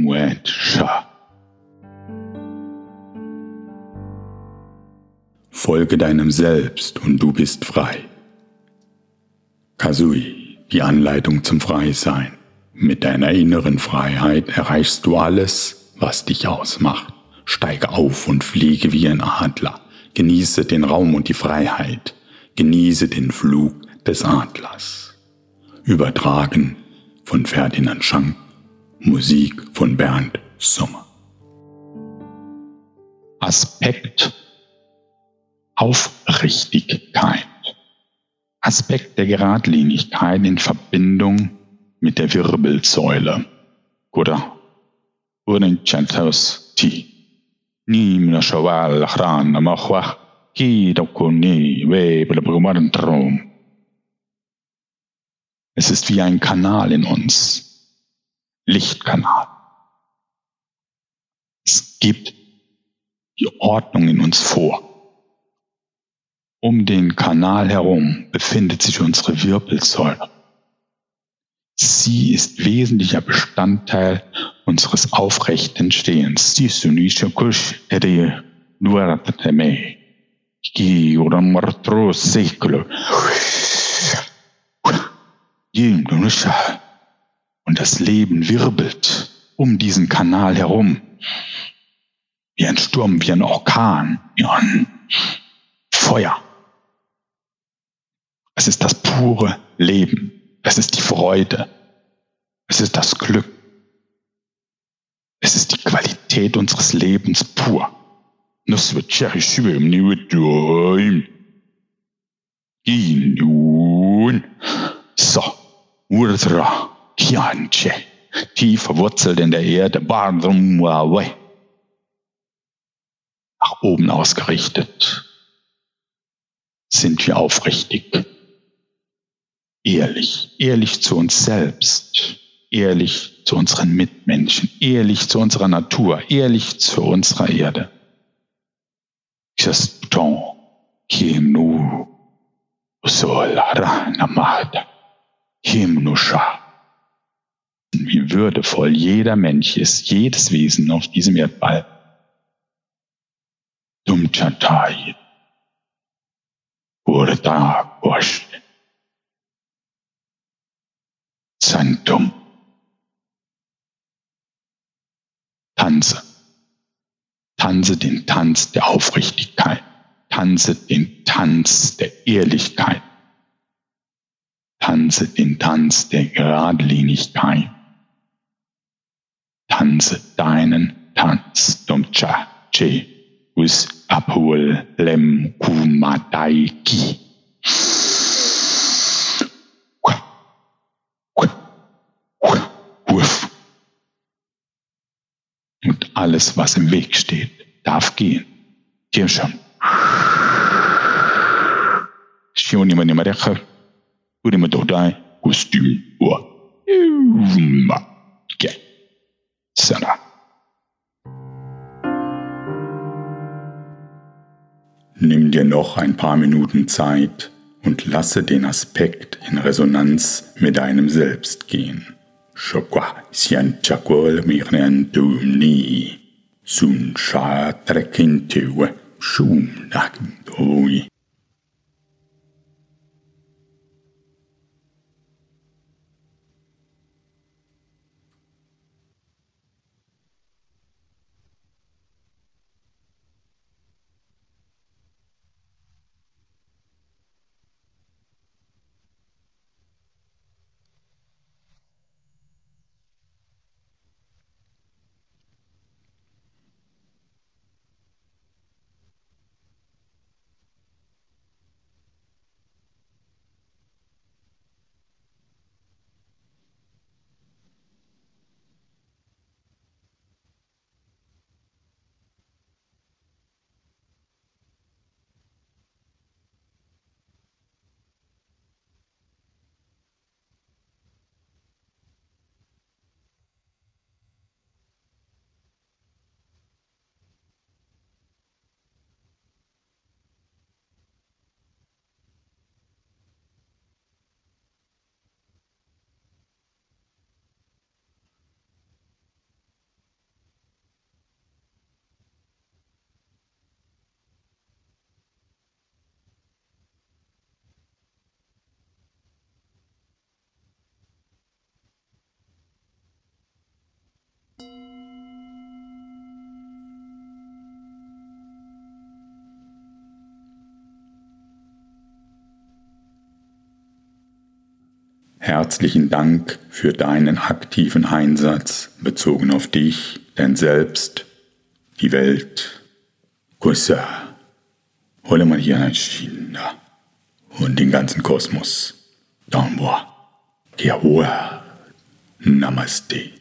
Muet Sha. Folge deinem Selbst und du bist frei. Kazui, die Anleitung zum Freisein. Mit deiner inneren Freiheit erreichst du alles, was dich ausmacht. Steige auf und fliege wie ein Adler. Genieße den Raum und die Freiheit. Genieße den Flug des Adlers. Übertragen von Ferdinand Schank, Musik von Bernd Sommer. Aspekt Aufrichtigkeit. Aspekt der Geradlinigkeit in Verbindung mit der Wirbelsäule. Oder Trom. Es ist wie ein Kanal in uns. Lichtkanal. Es gibt die Ordnung in uns vor. Um den Kanal herum befindet sich unsere Wirbelsäule. Sie ist wesentlicher Bestandteil unseres aufrechten Stehens. Und das Leben wirbelt um diesen Kanal herum. Wie ein Sturm, wie ein Orkan, wie ein Feuer. Es ist das pure Leben. Es ist die Freude. Es ist das Glück. Es ist die Qualität unseres Lebens pur. So. Urdra Kianche. Tief verwurzelt in der Erde. Nach oben ausgerichtet sind wir aufrichtig ehrlich, ehrlich zu uns selbst, ehrlich zu unseren Mitmenschen, ehrlich zu unserer Natur, ehrlich zu unserer Erde. Würdevoll jeder Mensch ist, jedes Wesen auf diesem Erdball. Dumchatai. Urda Bosch. Zentrum. Tanze. Tanze den Tanz der Aufrichtigkeit. Tanze den Tanz der Ehrlichkeit. Tanze den Tanz der Geradlinigkeit. Tanze deinen Tanz. Dumcha Che Us Apul Lem Kumadaiki. Alles, was im Weg steht, darf gehen. Hier schon. Shioni mani marecha, uri madodai, kostüm, ua. Sana. Nimm dir noch ein paar Minuten Zeit und lasse den Aspekt in Resonanz mit deinem Selbst gehen. Shokwa sian chakol mirnen ni sun sha trekintewe shum Herzlichen Dank für deinen aktiven Einsatz bezogen auf dich, dein Selbst, die Welt. Kusa. Hole mal hier ein China und den ganzen Kosmos. Tambua. Kiawa. Namaste.